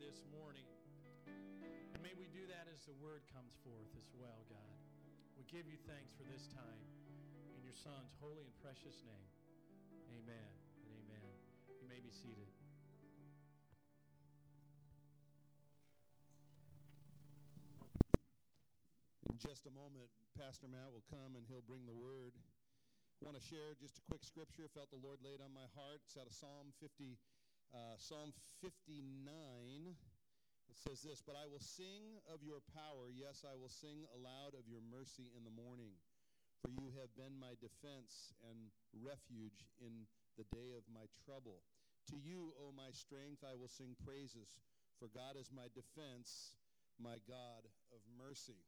this morning. And may we do that as the word comes forth as well, God. We give you thanks for this time in your Son's holy and precious name. Amen and amen. You may be seated. In just a moment, Pastor Matt will come and he'll bring the word. I want to share just a quick scripture. Felt the Lord laid on my heart. It's out of Psalm 50, uh, Psalm 59. It says this, But I will sing of your power. Yes, I will sing aloud of your mercy in the morning. For you have been my defense and refuge in the day of my trouble. To you, O my strength, I will sing praises. For God is my defense, my God of mercy.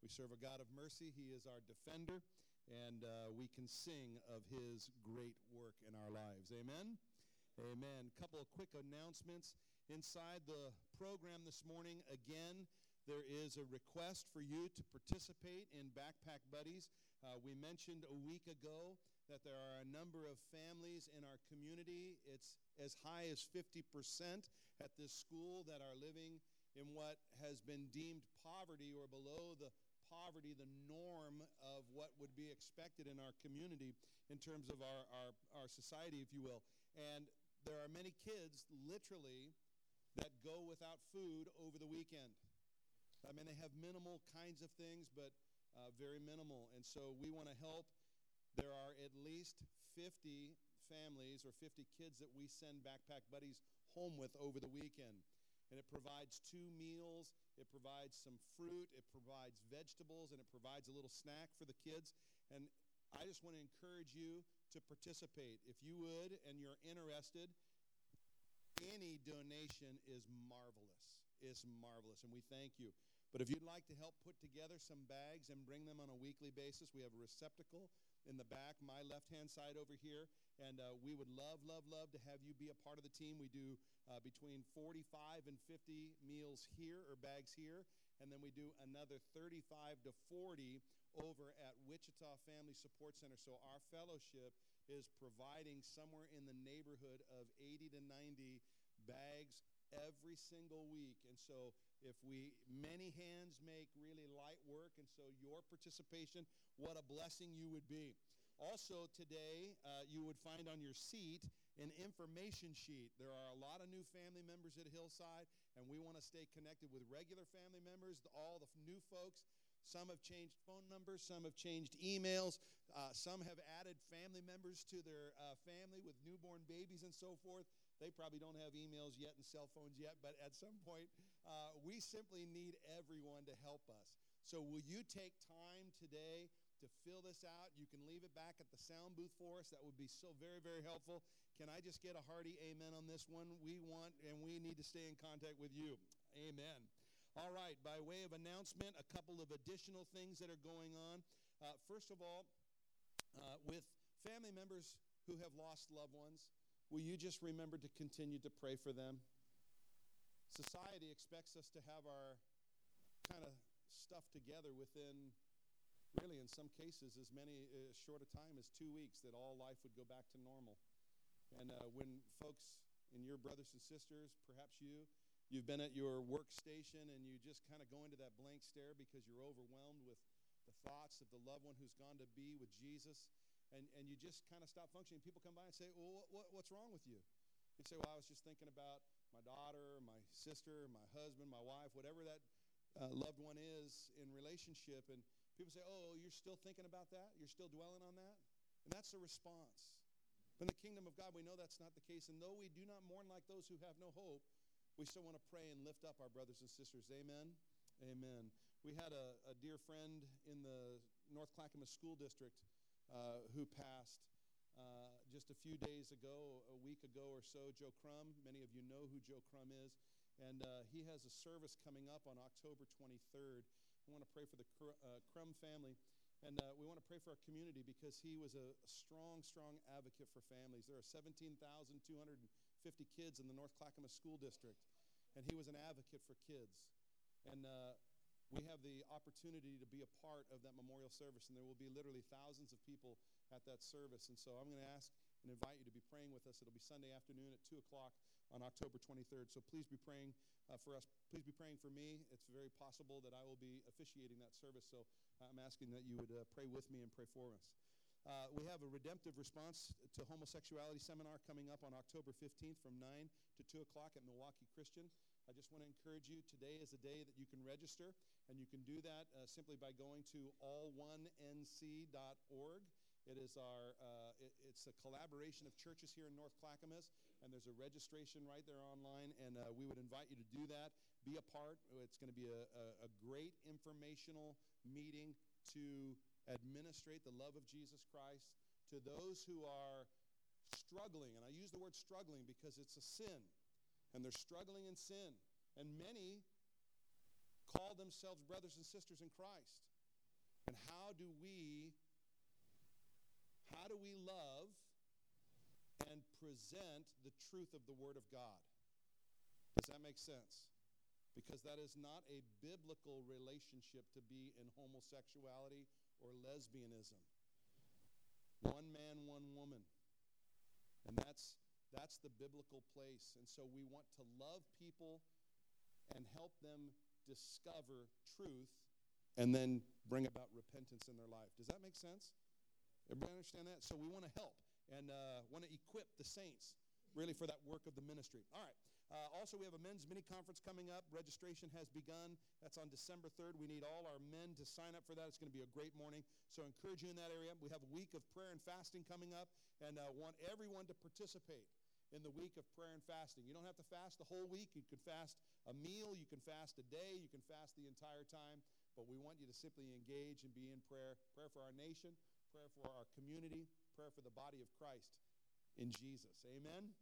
We serve a God of mercy. He is our defender, and uh, we can sing of his great work in our lives. Amen? Amen. Couple of quick announcements. Inside the program this morning, again, there is a request for you to participate in Backpack Buddies. Uh, we mentioned a week ago that there are a number of families in our community. It's as high as 50% at this school that are living in what has been deemed poverty or below the poverty, the norm of what would be expected in our community in terms of our, our, our society, if you will. And there are many kids, literally, that go without food over the weekend. I mean, they have minimal kinds of things, but uh, very minimal. And so we want to help. There are at least 50 families or 50 kids that we send backpack buddies home with over the weekend. And it provides two meals, it provides some fruit, it provides vegetables, and it provides a little snack for the kids. And I just want to encourage you to participate. If you would and you're interested, any donation is marvelous. It's marvelous, and we thank you. But if you'd like to help put together some bags and bring them on a weekly basis, we have a receptacle in the back, my left hand side over here. And uh, we would love, love, love to have you be a part of the team. We do uh, between 45 and 50 meals here or bags here. And then we do another 35 to 40 over at Wichita Family Support Center. So our fellowship is providing somewhere in the neighborhood of 80 to 90 bags every single week. And so if we many hands make really light work and so your participation what a blessing you would be. Also today uh, you would find on your seat an information sheet. There are a lot of new family members at hillside and we want to stay connected with regular family members all the new folks some have changed phone numbers, some have changed emails, uh, some have added family members to their uh, family with newborn babies and so forth. They probably don't have emails yet and cell phones yet, but at some point, uh, we simply need everyone to help us. So, will you take time today to fill this out? You can leave it back at the sound booth for us. That would be so very, very helpful. Can I just get a hearty amen on this one? We want and we need to stay in contact with you. Amen. All right, by way of announcement, a couple of additional things that are going on. Uh, first of all, uh, with family members who have lost loved ones, Will you just remember to continue to pray for them? Society expects us to have our kind of stuff together within, really, in some cases, as many as uh, short a time as two weeks, that all life would go back to normal. And uh, when folks and your brothers and sisters, perhaps you, you've been at your workstation and you just kind of go into that blank stare because you're overwhelmed with the thoughts of the loved one who's gone to be with Jesus and, and you just kind of stop functioning. People come by and say, Well, what, what's wrong with you? You say, Well, I was just thinking about my daughter, my sister, my husband, my wife, whatever that uh, loved one is in relationship. And people say, Oh, you're still thinking about that? You're still dwelling on that? And that's the response. But in the kingdom of God, we know that's not the case. And though we do not mourn like those who have no hope, we still want to pray and lift up our brothers and sisters. Amen. Amen. We had a, a dear friend in the North Clackamas School District uh, who passed uh, just a few days ago, a week ago or so, Joe Crum. Many of you know who Joe Crum is. And uh, he has a service coming up on October 23rd. I want to pray for the uh, Crum family. And uh, we want to pray for our community because he was a strong, strong advocate for families. There are 17,250 kids in the North Clackamas School District, and he was an advocate for kids. And uh, we have the opportunity to be a part of that memorial service, and there will be literally thousands of people at that service. And so I'm going to ask and invite you to be praying with us. It'll be Sunday afternoon at 2 o'clock on October 23rd. So please be praying uh, for us. Please be praying for me. It's very possible that I will be officiating that service. So I'm asking that you would uh, pray with me and pray for us. Uh, we have a redemptive response to homosexuality seminar coming up on October 15th from 9 to 2 o'clock at Milwaukie Christian. I just want to encourage you today is a day that you can register, and you can do that uh, simply by going to all1nc.org. It is our, uh, it, it's a collaboration of churches here in North Clackamas, and there's a registration right there online, and uh, we would invite you to do that. Be a part. It's going to be a, a, a great informational meeting to administrate the love of Jesus Christ to those who are struggling. And I use the word struggling because it's a sin, and they're struggling in sin. And many call themselves brothers and sisters in Christ. And how do we how do we love and present the truth of the word of God? Does that make sense? Because that is not a biblical relationship to be in homosexuality or lesbianism. One man, one woman. And that's that's the biblical place. And so we want to love people and help them discover truth and then bring about repentance in their life. Does that make sense? Everybody understand that? So we want to help and uh, want to equip the saints really for that work of the ministry. All right. Uh, also, we have a men's mini conference coming up. Registration has begun. That's on December 3rd. We need all our men to sign up for that. It's going to be a great morning. So, I encourage you in that area. We have a week of prayer and fasting coming up and uh, want everyone to participate in the week of prayer and fasting. You don't have to fast the whole week. You can fast a meal, you can fast a day, you can fast the entire time. But we want you to simply engage and be in prayer prayer for our nation, prayer for our community, prayer for the body of Christ in Jesus. Amen.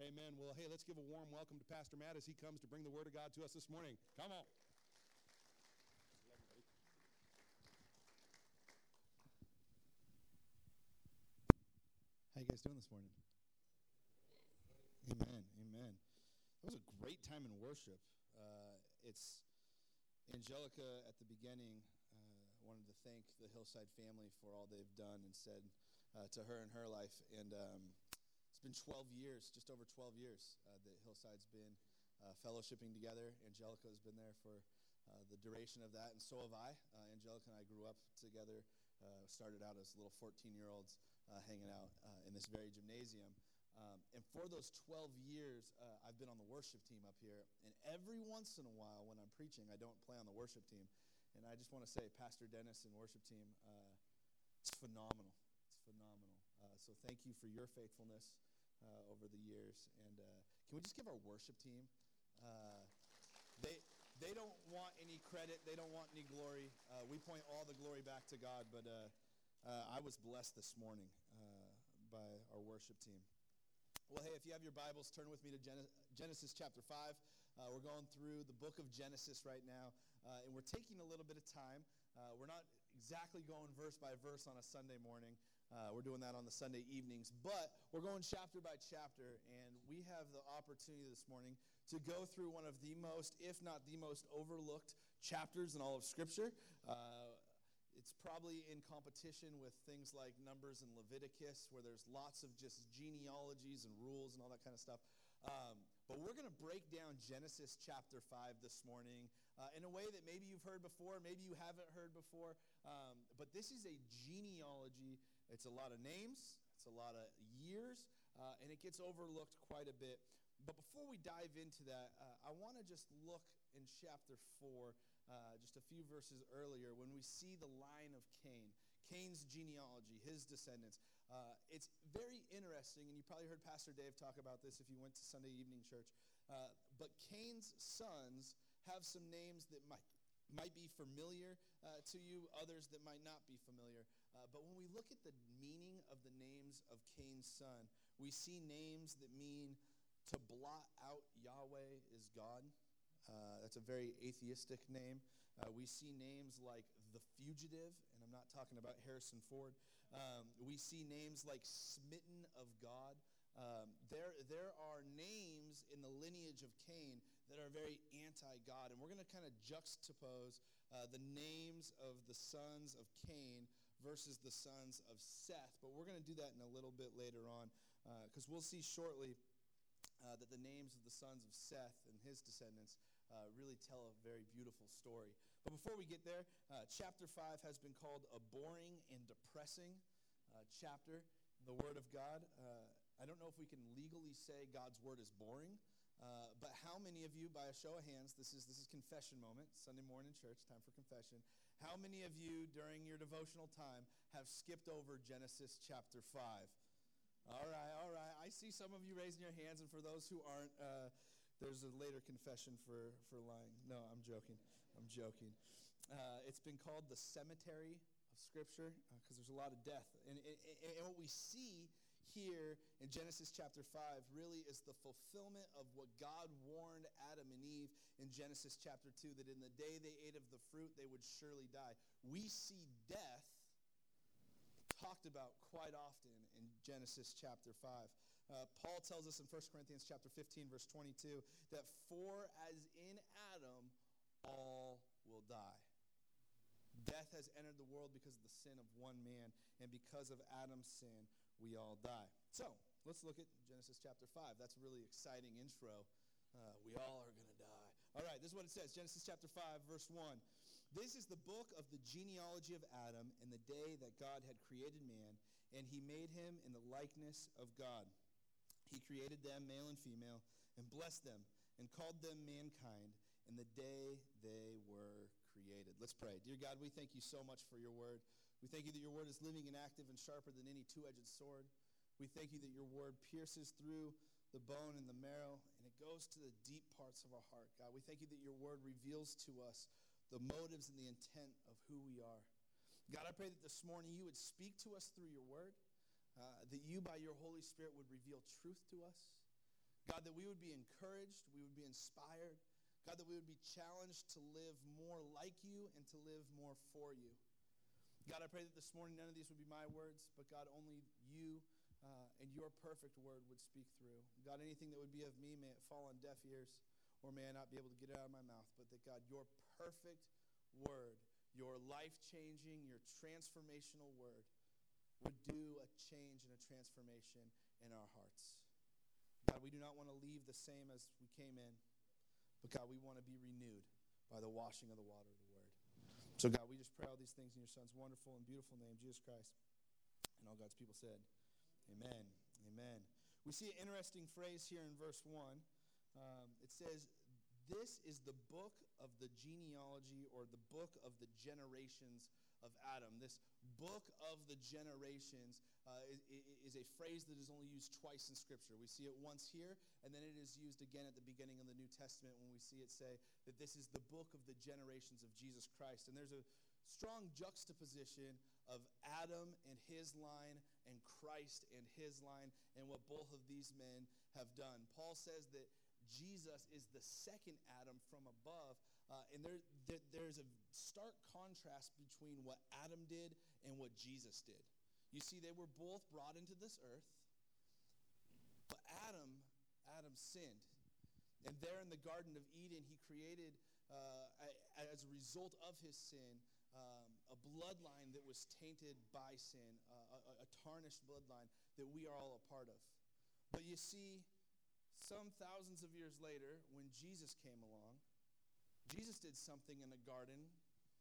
Amen. Well, hey, let's give a warm welcome to Pastor Matt as he comes to bring the Word of God to us this morning. Come on. How you guys doing this morning? Amen. Amen. That was a great time in worship. Uh, it's Angelica at the beginning uh, wanted to thank the Hillside family for all they've done and said uh, to her in her life. And um, it's been 12 years, just over 12 years, uh, that Hillside's been uh, fellowshipping together. Angelica has been there for uh, the duration of that, and so have I. Uh, Angelica and I grew up together, uh, started out as little 14 year olds uh, hanging out in this very gymnasium. Um, and for those 12 years, I've been on the worship team up here. And every once in a while, when I'm preaching, I don't play on the worship team. And I just want to say, Pastor Dennis and worship team, it's phenomenal. It's phenomenal. so thank you for your faithfulness uh, over the years. And uh, can we just give our worship team? Uh, they they don't want any credit. They don't want any glory. Uh, we point all the glory back to God. But uh, uh, I was blessed this morning by our worship team. Well, hey, if you have your Bibles, turn with me to Genesis chapter 5. we're going through the book of Genesis right now, and we're taking a little bit of time. we're not exactly going verse by verse on a Sunday morning, uh, we're doing that on the Sunday evenings, but we're going chapter by chapter, and we have the opportunity this morning to go through one of the most, if not the most, overlooked chapters in all of Scripture. Uh, it's probably in competition with things like Numbers and Leviticus, where there's lots of just genealogies and rules and all that kind of stuff. Um, but we're going to break down Genesis chapter 5 this morning uh, in a way that maybe you've heard before, maybe you haven't heard before. Um, but this is a genealogy it's a lot of names, it's a lot of years, uh, and it gets overlooked quite a bit. But before we dive into that, uh, I want to just look in chapter 4, uh, just a few verses earlier, when we see the line of Cain, Cain's genealogy, his descendants. Uh, it's very interesting, and you probably heard Pastor Dave talk about this if you went to Sunday evening church. Uh, but Cain's sons have some names that might might be familiar uh, to you, others that might not be familiar. Uh, but when we look at the meaning of the names of Cain's son, we see names that mean to blot out Yahweh is God. Uh, that's a very atheistic name. Uh, we see names like the fugitive, and I'm not talking about Harrison Ford. Um, we see names like smitten of God. Um, there, there are names in the lineage of Cain that are very anti God. And we're going to kind of juxtapose uh, the names of the sons of Cain versus the sons of Seth. But we're going to do that in a little bit later on because uh, we'll see shortly uh, that the names of the sons of Seth and his descendants uh, really tell a very beautiful story. But before we get there, uh, chapter 5 has been called a boring and depressing uh, chapter, the Word of God. Uh, I don't know if we can legally say God's Word is boring. Uh, but how many of you, by a show of hands, this is this is confession moment, Sunday morning church, time for confession. How many of you during your devotional time have skipped over Genesis chapter five? All right, all right. I see some of you raising your hands, and for those who aren't, uh, there's a later confession for for lying. No, I'm joking. I'm joking. Uh, it's been called the cemetery of Scripture because uh, there's a lot of death, and, and, and what we see here in Genesis chapter 5 really is the fulfillment of what God warned Adam and Eve in Genesis chapter 2 that in the day they ate of the fruit, they would surely die. We see death talked about quite often in Genesis chapter 5. Uh, Paul tells us in 1 Corinthians chapter 15 verse 22 that for as in Adam all will die. Death has entered the world because of the sin of one man, and because of Adam's sin, we all die. So let's look at Genesis chapter 5. That's a really exciting intro. Uh, we all are going to die. All right, this is what it says Genesis chapter 5, verse 1. This is the book of the genealogy of Adam in the day that God had created man, and he made him in the likeness of God. He created them, male and female, and blessed them, and called them mankind in the day they were created. Let's pray. Dear God, we thank you so much for your word. We thank you that your word is living and active and sharper than any two edged sword. We thank you that your word pierces through the bone and the marrow and it goes to the deep parts of our heart. God, we thank you that your word reveals to us the motives and the intent of who we are. God, I pray that this morning you would speak to us through your word, uh, that you, by your Holy Spirit, would reveal truth to us. God, that we would be encouraged, we would be inspired. God, that we would be challenged to live more like you and to live more for you. God, I pray that this morning none of these would be my words, but God, only you uh, and your perfect word would speak through. God, anything that would be of me, may it fall on deaf ears, or may I not be able to get it out of my mouth, but that God, your perfect word, your life changing, your transformational word, would do a change and a transformation in our hearts. God, we do not want to leave the same as we came in, but God, we want to be renewed by the washing of the water so, God, we just pray all these things in your Son's wonderful and beautiful name, Jesus Christ. And all God's people said, Amen. Amen. We see an interesting phrase here in verse 1. Um, it says, This is the book of the genealogy or the book of the generations of Adam. This book of the generations uh, is, is, a phrase that is only used twice in Scripture. We see it once here, and then it is used again at the beginning of the New Testament when we see it say that this is the book of the generations of Jesus Christ. And there's a strong juxtaposition of Adam and his line and Christ and his line and what both of these men have done. Paul says that Jesus is the second Adam from above. Uh, and there, there, there's a stark contrast between what Adam did and what Jesus did. You see, they were both brought into this earth, but Adam, Adam sinned. And there in the Garden of Eden, he created, uh, as a result of his sin, um, a bloodline that was tainted by sin, uh, a, a tarnished bloodline that we are all a part of. But you see, some thousands of years later, when Jesus came along, Jesus did something in a garden,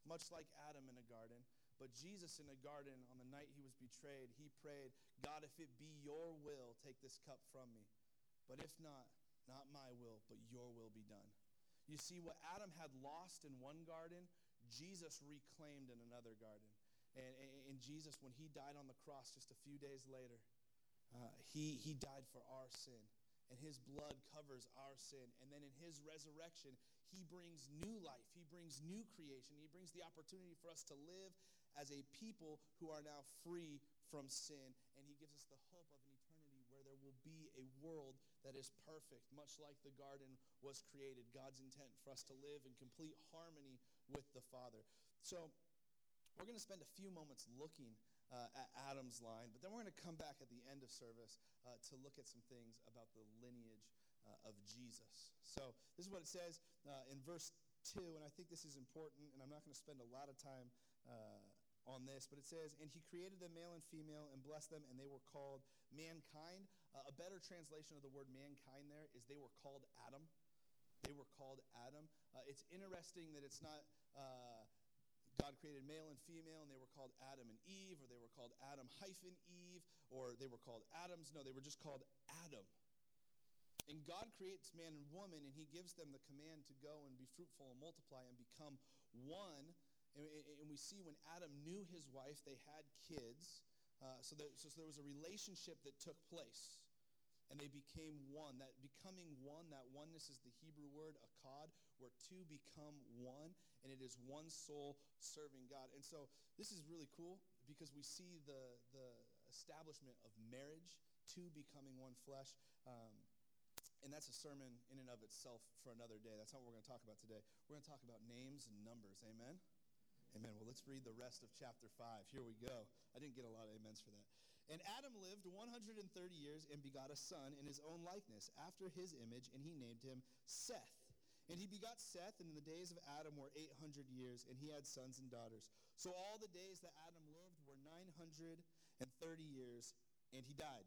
much like Adam in a garden, but Jesus in the garden on the night he was betrayed, he prayed, God, if it be your will, take this cup from me. But if not, not my will, but your will be done. You see, what Adam had lost in one garden, Jesus reclaimed in another garden. And, and, Jesus, when he died on the cross just a few days later, uh, he, he died for our sin. And his blood covers our sin. And then in his resurrection, he brings new life. He brings new creation. He brings the opportunity for us to live as a people who are now free from sin. And he gives us the hope of an eternity where there will be a world that is perfect, much like the garden was created. God's intent for us to live in complete harmony with the Father. So, we're going to spend a few moments looking uh, at Adam's line, but then we're going to come back at the end of service uh, to look at some things about the lineage uh, of Jesus. So, this is what it says uh, in verse 2, and I think this is important, and I'm not going to spend a lot of time uh, on this, but it says, And he created them male and female and blessed them, and they were called mankind. Uh, a better translation of the word mankind there is they were called Adam. They were called Adam. Uh, it's interesting that it's not uh, God created male and female, and they were called Adam and Eve, or they were called Adam hyphen Eve, or they were called Adams. No, they were just called Adam. And God creates man and woman, and He gives them the command to go and be fruitful and multiply and become one. And, and we see when Adam knew his wife, they had kids. Uh, so, there, so, so there was a relationship that took place and they became one. That becoming one, that oneness is the Hebrew word echad, where two become one, and it is one soul serving God. And so this is really cool because we see the, the establishment of marriage, two becoming one flesh. Um, and that's a sermon in and of itself for another day. That's not what we're going to talk about today. We're going to talk about names and numbers. Amen? Let's read the rest of chapter 5. Here we go. I didn't get a lot of amens for that. And Adam lived 130 years and begot a son in his own likeness, after his image, and he named him Seth. And he begot Seth, and the days of Adam were 800 years, and he had sons and daughters. So all the days that Adam lived were 930 years, and he died.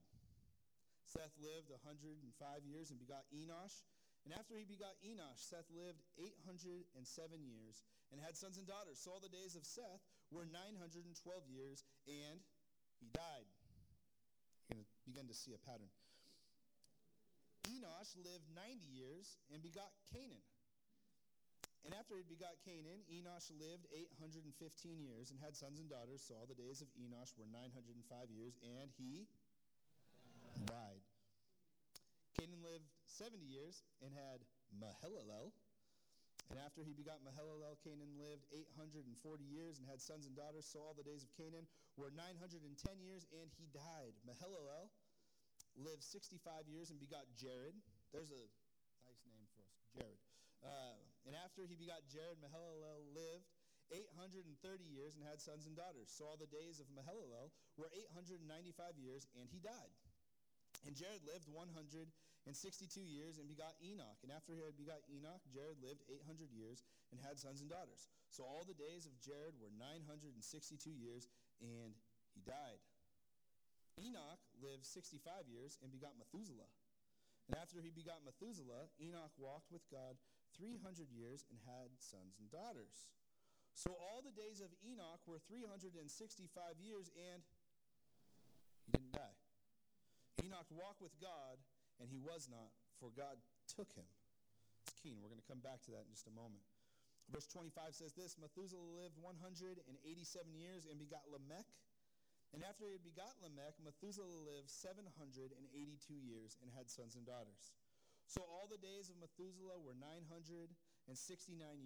Seth lived 105 years and begot Enosh. And after he begot Enosh, Seth lived 807 years and had sons and daughters. So all the days of Seth were 912 years, and he died You're going to begin to see a pattern. Enosh lived 90 years and begot Cainan. And after he begot Cainan, Enosh lived 815 years and had sons and daughters. So all the days of Enosh were 905 years, and he died. Cainan lived 70 years and had Mahalalel. And after he begot Mahalalel, Cainan lived 840 years and had sons and daughters. So all the days of Cainan were 910 years, and he died. Mahalalel lived 65 years and begot Jared. There's a nice name for us, Jared. Uh, and after he begot Jared, Mahalalel lived 830 years and had sons and daughters. So all the days of Mahalalel were 895 years, and he died. And Jared lived 162 years and begot Enoch. And after he had begot Enoch, Jared lived 800 years and had sons and daughters. So all the days of Jared were 962 years, and he died. Enoch lived 65 years and begot Methuselah. And after he begot Methuselah, Enoch walked with God 300 years and had sons and daughters. So all the days of Enoch were 365 years, and he didn't die. Enoch walked with God, and he was not, for God took him. It's keen. We're going to come back to that in just a moment. Verse 25 says this Methuselah lived 187 years and begot Lamech. And after he had begot Lamech, Methuselah lived 782 years and had sons and daughters. So all the days of Methuselah were 969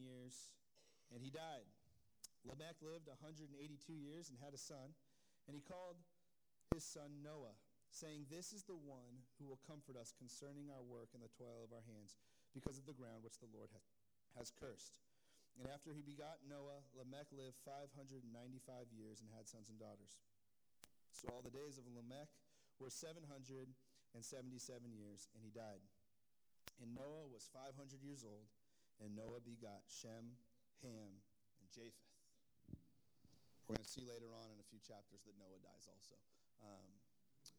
years, and he died. Lamech lived 182 years and had a son, and he called his son Noah saying, This is the one who will comfort us concerning our work and the toil of our hands, because of the ground which the Lord ha- has cursed. And after he begot Noah, Lamech lived 595 years and had sons and daughters. So all the days of Lamech were 777 years, and he died. And Noah was 500 years old, and Noah begot Shem, Ham, and Japheth. We're going to see later on in a few chapters that Noah dies also. Um,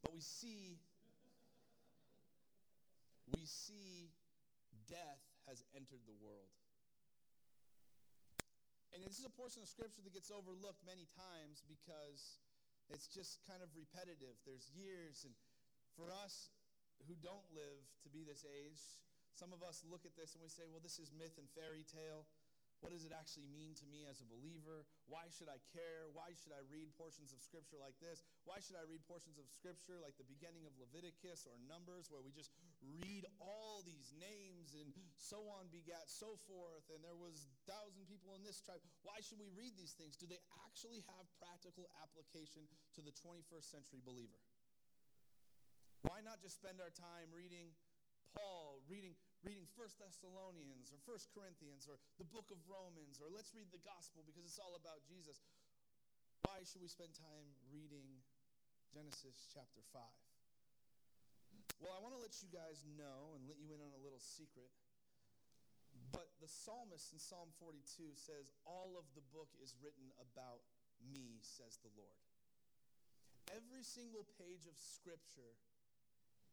but we see we see death has entered the world. And this is a portion of scripture that gets overlooked many times because it's just kind of repetitive. There's years and for us who don't live to be this age, some of us look at this and we say, well, this is myth and fairy tale. What does it actually mean to me as a believer? Why should I care? Why should I read portions of Scripture like this? Why should I read portions of Scripture like the beginning of Leviticus or Numbers, where we just read all these names and so on begat, so forth, and there was thousand people in this tribe? Why should we read these things? Do they actually have practical application to the 21st century believer? Why not just spend our time reading Paul, reading reading First Thessalonians or First Corinthians or the book of Romans or let's read the gospel because it's all about Jesus. Why should we spend time reading Genesis chapter 5? Well, I want to let you guys know and let you in on a little secret. But the psalmist in Psalm 42 says, All of the book is written about me, says the Lord. Every single page of Scripture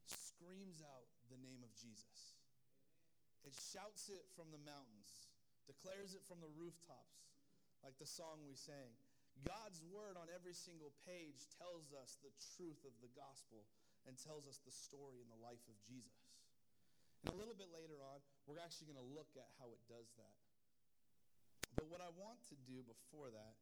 screams out the name of Jesus. It shouts it from the mountains, declares it from the rooftops, like the song we sang. God's word on every single page tells us the truth of the gospel and tells us the story and the life of Jesus. And a little bit later on, we're actually going to look at how it does that. But what I want to do before that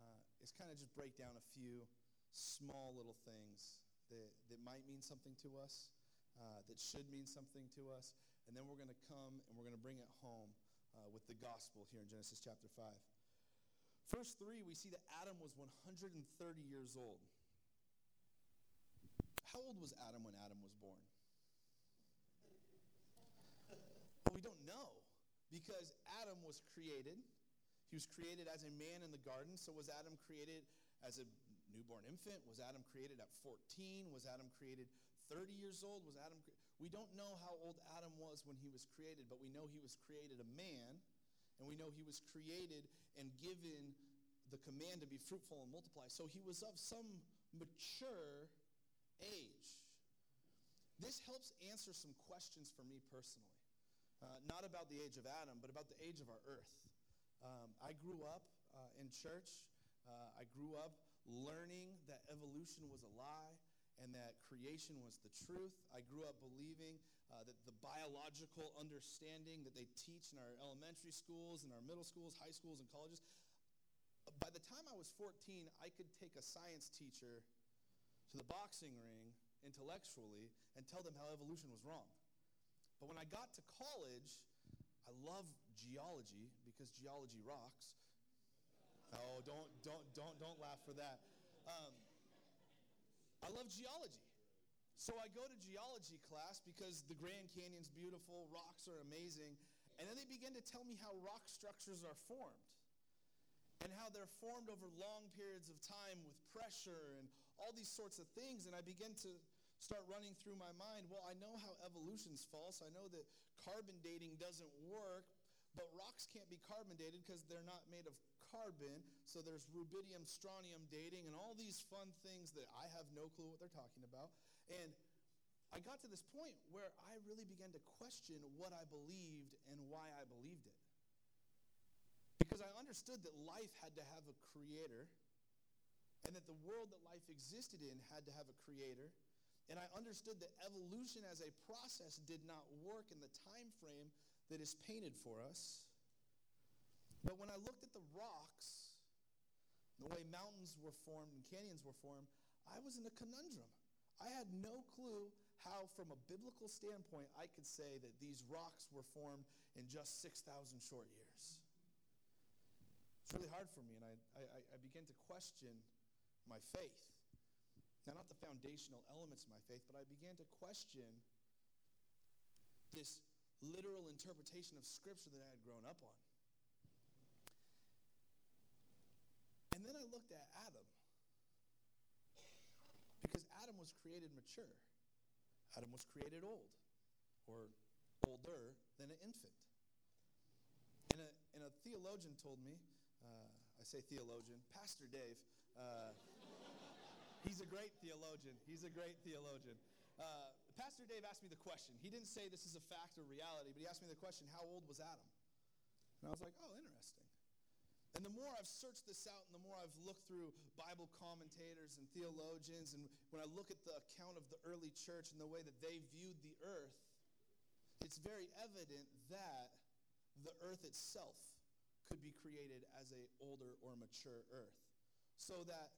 uh, is kind of just break down a few small little things that, that might mean something to us, uh, that should mean something to us, and then we're going to come and we're going to bring it home uh, with the gospel here in Genesis chapter 5. Verse 3, we see that Adam was 130 years old. How old was Adam when Adam was born? Well, we don't know because Adam was created. He was created as a man in the garden. So, was Adam created as a newborn infant? Was Adam created at 14? Was Adam created 30 years old? Was Adam cre- We don't know how old Adam was when he was created, but we know he was created a man and we know he was created and given the command to be fruitful and multiply. So he was of some mature age. This helps answer some questions for me personally. Uh, not about the age of Adam, but about the age of our earth. Um, I grew up uh, in church. Uh, I grew up learning that evolution was a lie and that creation was the truth. I grew up believing uh, that the biological understanding that they teach in our elementary schools, in our middle schools, high schools, and colleges. By the time I was 14, I could take a science teacher to the boxing ring intellectually and tell them how evolution was wrong. But when I got to college, I love geology because geology rocks. Oh, don't, don't, don't, don't laugh for that. Um, I love geology. So I go to geology class because the Grand Canyon's beautiful, rocks are amazing, and then they begin to tell me how rock structures are formed and how they're formed over long periods of time with pressure and all these sorts of things. And I begin to start running through my mind well, I know how evolution's false. I know that carbon dating doesn't work, but rocks can't be carbon dated because they're not made of carbon. So there's rubidium, strontium dating, and all these fun things that I have no clue what they're talking about. And I got to this point where I really began to question what I believed and why I believed it. Because I understood that life had to have a creator, and that the world that life existed in had to have a creator. And I understood that evolution as a process did not work in the time frame that is painted for us. But when I looked at the rocks, the way mountains were formed and canyons were formed, I was in a conundrum. I had no clue how, from a biblical standpoint, I could say that these rocks were formed in just 6,000 short years. It's really hard for me, and I, I, I began to question my faith. Now, not the foundational elements of my faith, but I began to question this literal interpretation of Scripture that I had grown up on. Then I looked at Adam. Because Adam was created mature, Adam was created old, or older than an infant. And a, and a theologian told me, uh, I say theologian, Pastor Dave, uh, he's a great theologian. He's a great theologian. Uh, Pastor Dave asked me the question. He didn't say this is a fact or reality, but he asked me the question, how old was Adam? And I was like, oh, interesting. And the more I've searched this out and the more I've looked through Bible commentators and theologians, and when I look at the account of the early church and the way that they viewed the earth, it's very evident that the earth itself could be created as a older or mature earth. So that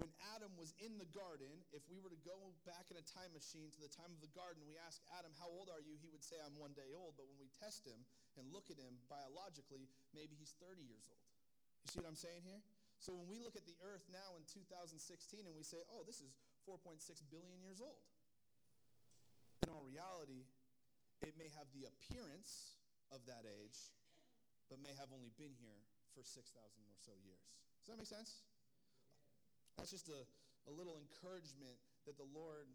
when Adam was in the garden, if we were to go back in a time machine to the time of the garden, we ask Adam, How old are you? He would say, I'm one day old. But when we test him and look at him biologically, maybe he's 30 years old. You see what I'm saying here? So when we look at the earth now in 2016 and we say, oh, this is 4.6 billion years old. In all reality, it may have the appearance of that age, but may have only been here for 6,000 or so years. Does that make sense? That's just a, a little encouragement that the Lord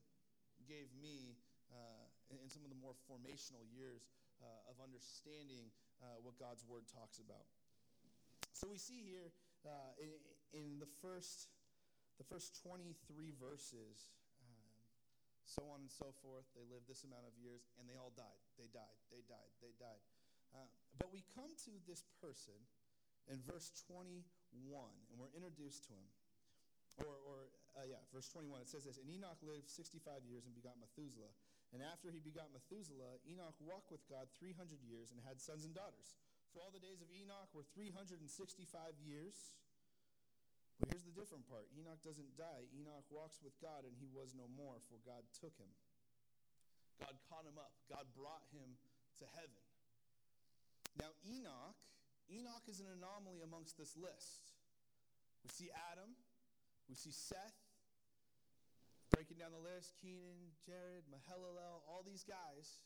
gave me uh, in, in, some of the more formational years uh, of understanding uh, what God's Word talks about. So we see here uh, in, in, the first the first 23 verses, um, so on and so forth. They lived this amount of years, and they all died. They died. They died. They died. Uh, but we come to this person in verse 21, and we're introduced to him. Or, or uh, yeah, verse 21, it says this And Enoch lived 65 years and begot Methuselah. And after he begot Methuselah, Enoch walked with God 300 years and had sons and daughters. So all the days of Enoch were 365 years. But here's the different part Enoch doesn't die. Enoch walks with God, and he was no more, for God took him. God caught him up. God brought him to heaven. Now, Enoch, Enoch is an anomaly amongst this list. We see Adam, we see Seth, breaking down the list Kenan, Jared, Mahalalel, all these guys.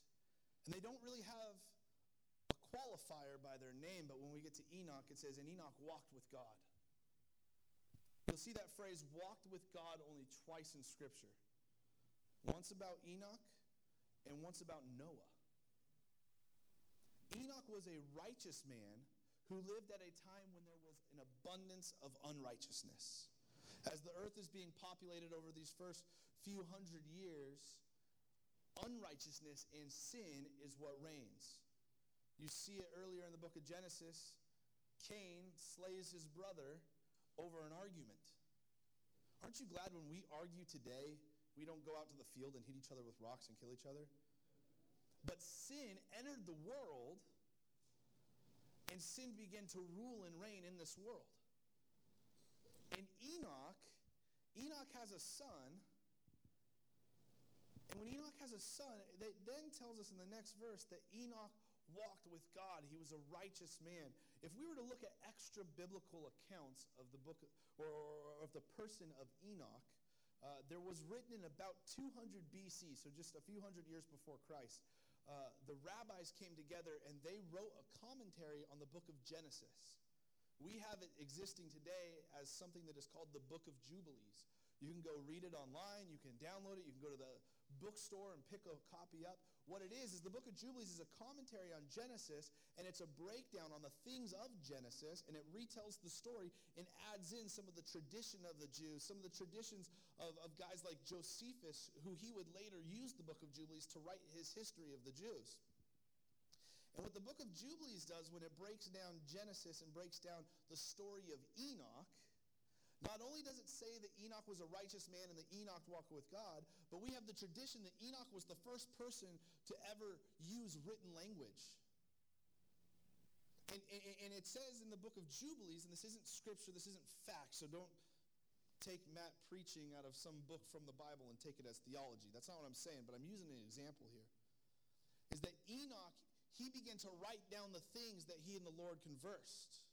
And they don't really have qualifier by their name, but when we get to Enoch, it says, And Enoch walked with God. You'll see that phrase, walked with God, only twice in Scripture once about Enoch and once about Noah. Enoch was a righteous man who lived at a time when there was an abundance of unrighteousness. As the earth is being populated over these first few hundred years, unrighteousness and sin is what reigns. You see it earlier in the book of Genesis. Cain slays his brother over an argument. Aren't you glad when we argue today, we don't go out to the field and hit each other with rocks and kill each other? But sin entered the world, and sin began to rule and reign in this world. And Enoch, Enoch has a son. And when Enoch has a son, it then tells us in the next verse that Enoch walked with God. He was a righteous man. If we were to look at extra biblical accounts of the book or, or of the person of Enoch, uh, there was written in about 200 BC, so just a few hundred years before Christ. Uh, the rabbis came together and they wrote a commentary on the book of Genesis. We have it existing today as something that is called the Book of Jubilees. You can go read it online, you can download it, you can go to the bookstore and pick a copy up. What it is, is the book of Jubilees is a commentary on Genesis, and it's a breakdown on the things of Genesis, and it retells the story and adds in some of the tradition of the Jews, some of the traditions of, of guys like Josephus, who he would later use the book of Jubilees to write his history of the Jews. And what the book of Jubilees does when it breaks down Genesis and breaks down the story of Enoch not only does it say that Enoch was a righteous man and that Enoch walked with God, but we have the tradition that Enoch was the first person to ever use written language. And, and, and, it says in the book of Jubilees, and this isn't scripture, this isn't fact, so don't take Matt preaching out of some book from the Bible and take it as theology. That's not what I'm saying, but I'm using an example here. Is that Enoch, he began to write down the things that he and the Lord conversed.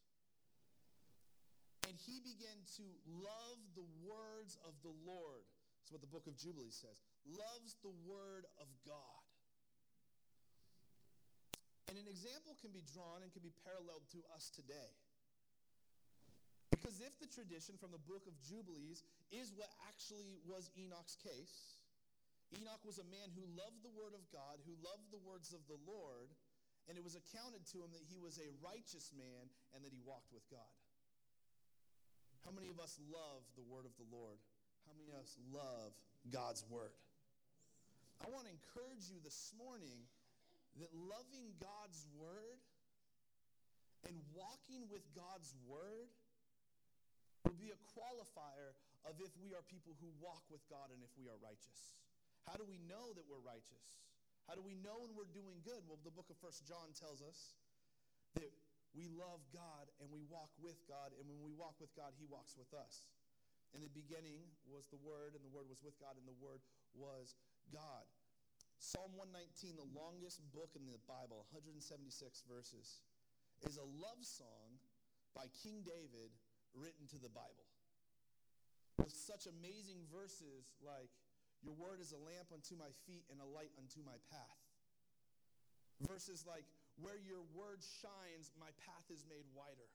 And he began to love the words of the Lord. That's what the book of Jubilee says. Loves the word of God. And an example can be drawn and can be paralleled to us today. Because if the tradition from the book of Jubilees is what actually was Enoch's case, Enoch was a man who loved the word of God, who loved the words of the Lord, and it was accounted to him that he was a righteous man and that he walked with God. How many of us love the word of the Lord? How many of us love God's word? I want to encourage you this morning that loving God's word and walking with God's word will be a qualifier of if we are people who walk with God and if we are righteous. How do we know that we're righteous? How do we know when we're doing good? Well, the book of First John tells us that we love God and we walk with God, and when we walk with God, He walks with us. In the beginning was the Word, and the Word was with God, and the Word was God. Psalm 119, the longest book in the Bible, 176 verses, is a love song by King David written to the Bible. With such amazing verses like, Your word is a lamp unto my feet and a light unto my path. Verses like, where your word shines, my path is made wider.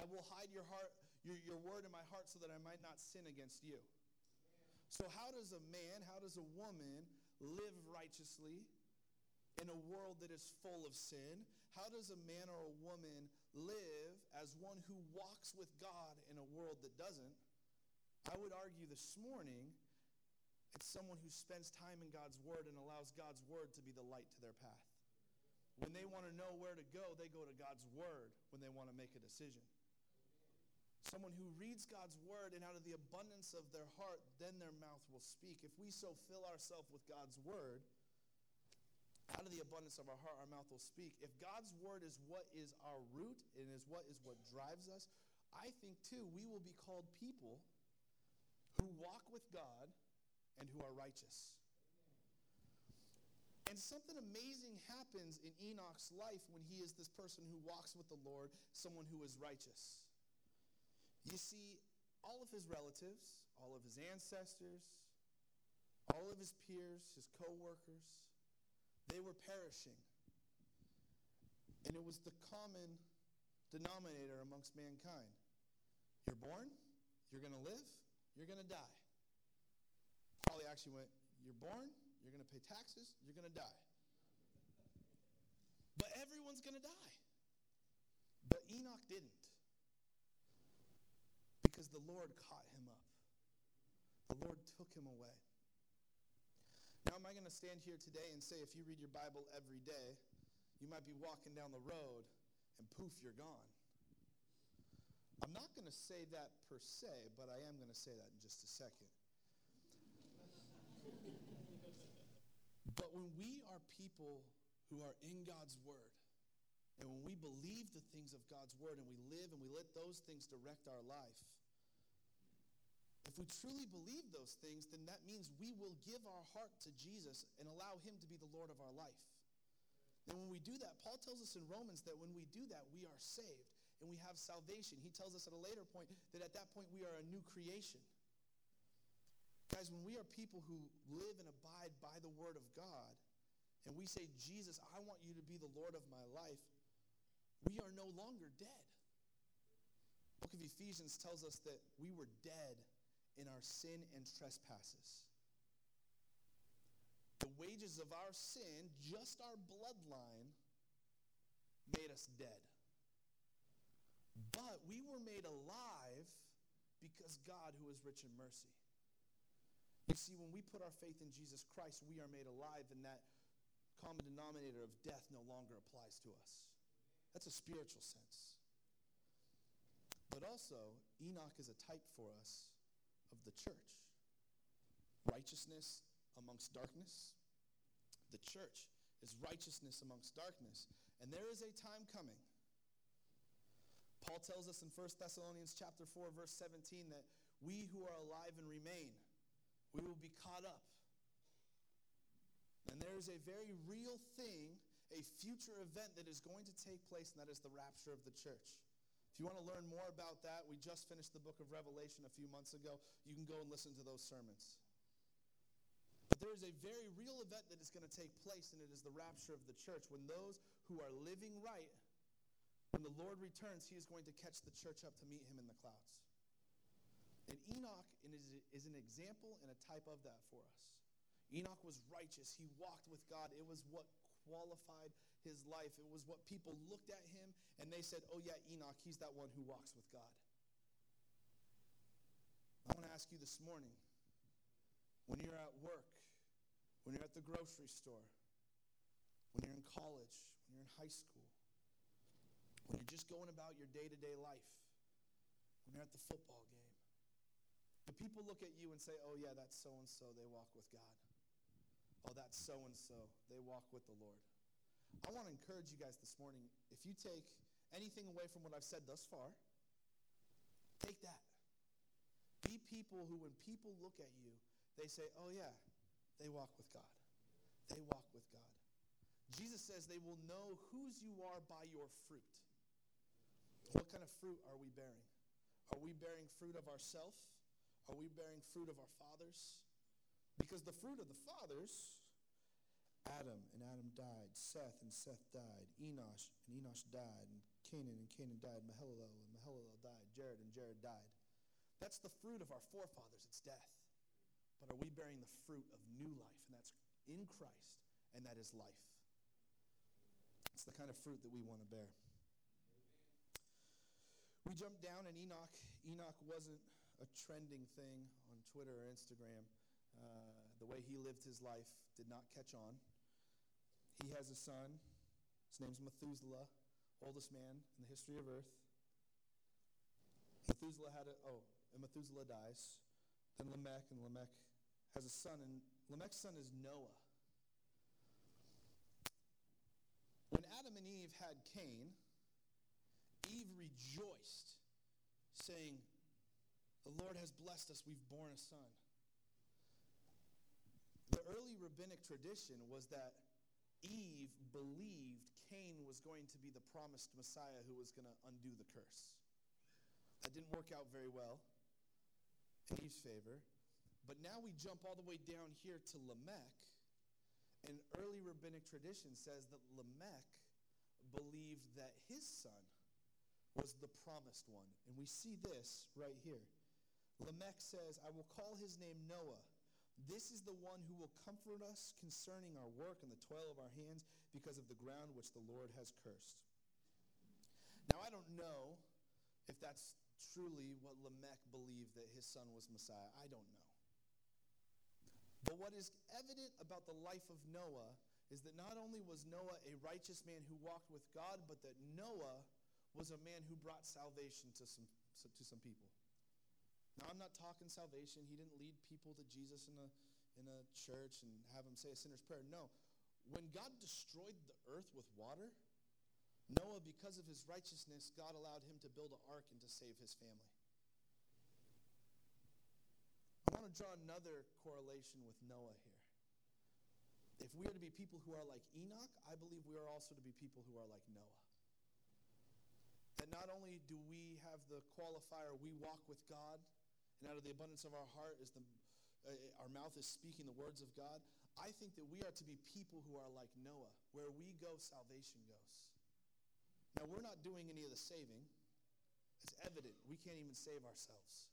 I will hide your heart, your, your word in my heart so that I might not sin against you. So, how does a man, how does a woman live righteously in a world that is full of sin? How does a man or a woman live as one who walks with God in a world that doesn't? I would argue this morning It's someone who spends time in God's Word and allows God's Word to be the light to their path. When they want to know where to go, they go to God's Word when they want to make a decision. Someone who reads God's Word and out of the abundance of their heart, then their mouth will speak. If we so fill ourselves with God's Word, out of the abundance of our heart, our mouth will speak. If God's Word is what is our root and is what is what drives us, I think too we will be called people who walk with God and who are righteous. And something amazing happens in Enoch's life when he is this person who walks with the Lord, someone who is righteous. You see, all of his relatives, all of his ancestors, all of his peers, his co workers, they were perishing. And it was the common denominator amongst mankind. You're born, you're going to live, you're going to die. Probably actually went, You're born, you're going to pay taxes, you're going to die. But everyone's going to die. But Enoch didn't. Because the Lord caught him up, the Lord took him away. Now, am I going to stand here today and say, if you read your Bible every day, you might be walking down the road and poof, you're gone? I'm not going to say that per se, but I am going to say that in just a second. But when we are people who are in God's Word, and when we believe the things of God's Word and we live and we let those things direct our life, if we truly believe those things, then that means we will give our heart to Jesus and allow Him to be the Lord of our life. And when we do that, Paul tells us in Romans that when we do that, we are saved and we have salvation. He tells us at a later point that at that point we are a new creation. Guys, when we are people who live and abide by the Word of God, and we say, Jesus, I want you to be the Lord of my life, we are no longer dead. The book of Ephesians tells us that we were dead in our sin and trespasses. The wages of our sin, just our bloodline, made us dead. But we were made alive because God, who is rich in mercy. You see, when we put our faith in Jesus Christ, we are made alive, and that common denominator of death no longer applies to us. That's a spiritual sense. But also, Enoch is a type for us of the church righteousness amongst darkness. The church is righteousness amongst darkness. And there is a time coming Paul tells us in 1 Thessalonians chapter 4 verse 17 that we who are alive and remain we will be caught up. And there is a very real thing, a future event that is going to take place and that is the rapture of the church. If you want to learn more about that, we just finished the book of Revelation a few months ago. You can go and listen to those sermons. But there is a very real event that is going to take place, and it is the rapture of the church when those who are living right when the Lord returns, he is going to catch the church up to meet him in the clouds. And Enoch is an example and a type of that for us. Enoch was righteous. He walked with God. It was what qualified his life. It was what people looked at him and they said, oh, yeah, Enoch, he's that one who walks with God. I want to ask you this morning when you're at work, when you're at the grocery store, when you're in college, when you're in high school, when you're just going about your day to day life, when you're at the football game, people look at you and say, oh, yeah, that's so and so, they walk with God. Oh, that's so and so, they walk with the Lord. I want to encourage you guys this morning if you take anything away from what I've said thus far, take that. Be people who, when people look at you, they say, oh, yeah, they walk with God. They walk with God. Jesus says they will know whose you are by your fruit. What kind of fruit are we bearing? Are we bearing fruit of ourself? Are we bearing fruit of our fathers? Because the fruit of the fathers, Adam and Adam died, Seth and Seth died, Enosh and Enosh died, and Cainan and Cainan died, Mahalalel and Mahalalel died, Jared and Jared died. That's the fruit of our forefathers, it's death. But are we bearing the fruit of new life? And that's in Christ, and that is life. It's the kind of fruit that we want to bear. We jumped down, and Enoch. Enoch wasn't a trending thing on Twitter or Instagram. Uh, the way he lived his life did not catch on. He has a son. His name's Methuselah, oldest man in the history of earth. Methuselah had a, oh, and Methuselah dies. Then Lamech, and Lamech has a son, and Lamech's son is Noah. When Adam and Eve had Cain, Eve rejoiced, saying, The Lord has blessed us, we've borne a son. The early rabbinic tradition was that Eve believed Cain was going to be the promised Messiah who was going to undo the curse. That didn't work out very well in Eve's favor. But now we jump all the way down here to Lamech, and early rabbinic tradition says that Lamech believed that his son was the promised one. And we see this right here. Lamech says, I will call his name Noah. This is the one who will comfort us concerning our work and the toil of our hands because of the ground which the Lord has cursed. Now, I don't know if that's truly what Lamech believed that his son was Messiah. I don't know. But what is evident about the life of Noah is that not only was Noah a righteous man who walked with God, but that Noah was a man who brought salvation to some, to some people. Now, I'm not talking salvation. He didn't lead people to Jesus in a, in a church and have them say a sinner's prayer. No. When God destroyed the earth with water, Noah, because of his righteousness, God allowed him to build an ark and to save his family. I want to draw another correlation with Noah here. If we are to be people who are like Enoch, I believe we are also to be people who are like Noah. That not only do we have the qualifier, we walk with God, and out of the abundance of our heart is the, uh, our mouth is speaking the words of God. I think that we are to be people who are like Noah. Where we go, salvation goes. Now, we're not doing any of the saving. It's evident. We can't even save ourselves.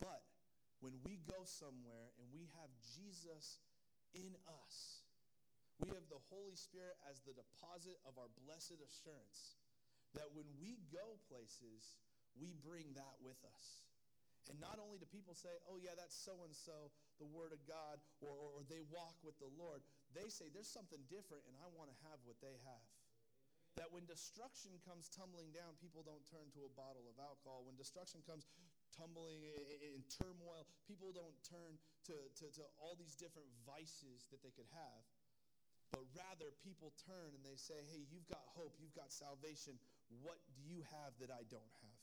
But when we go somewhere and we have Jesus in us. We have the Holy Spirit as the deposit of our blessed assurance that when we go places, we bring that with us. And not only do people say, oh, yeah, that's so and so, the Word of God, or, or, or, they walk with the Lord, they say, there's something different, and I want to have what they have. That when destruction comes tumbling down, people don't turn to a bottle of alcohol. When destruction comes tumbling in, turmoil. People don't turn to, to, to all these different vices that they could have, but rather people turn and they say, hey, you've got hope, you've got salvation. What do you have that I don't have?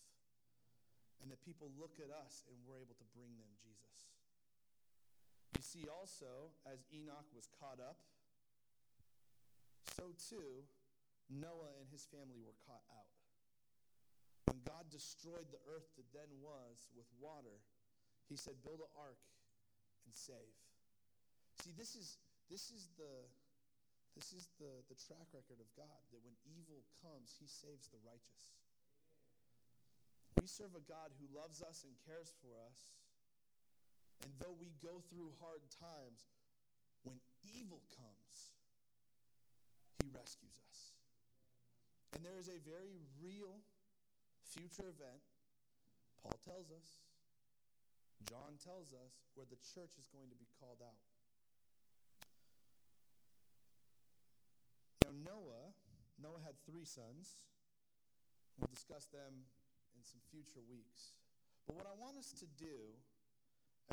And that people look at us and we're able to bring them Jesus. You see, also, as Enoch was caught up, so too Noah and his family were caught out. When God destroyed the earth that then was with water, he said, build an ark and save. See, this is, this is, the, this is the, the track record of God, that when evil comes, he saves the righteous. We serve a God who loves us and cares for us. And though we go through hard times, when evil comes, he rescues us. And there is a very real future event, Paul tells us, John tells us, where the church is going to be called out. Now, Noah, Noah had three sons. We'll discuss them in some future weeks. But what I want us to do,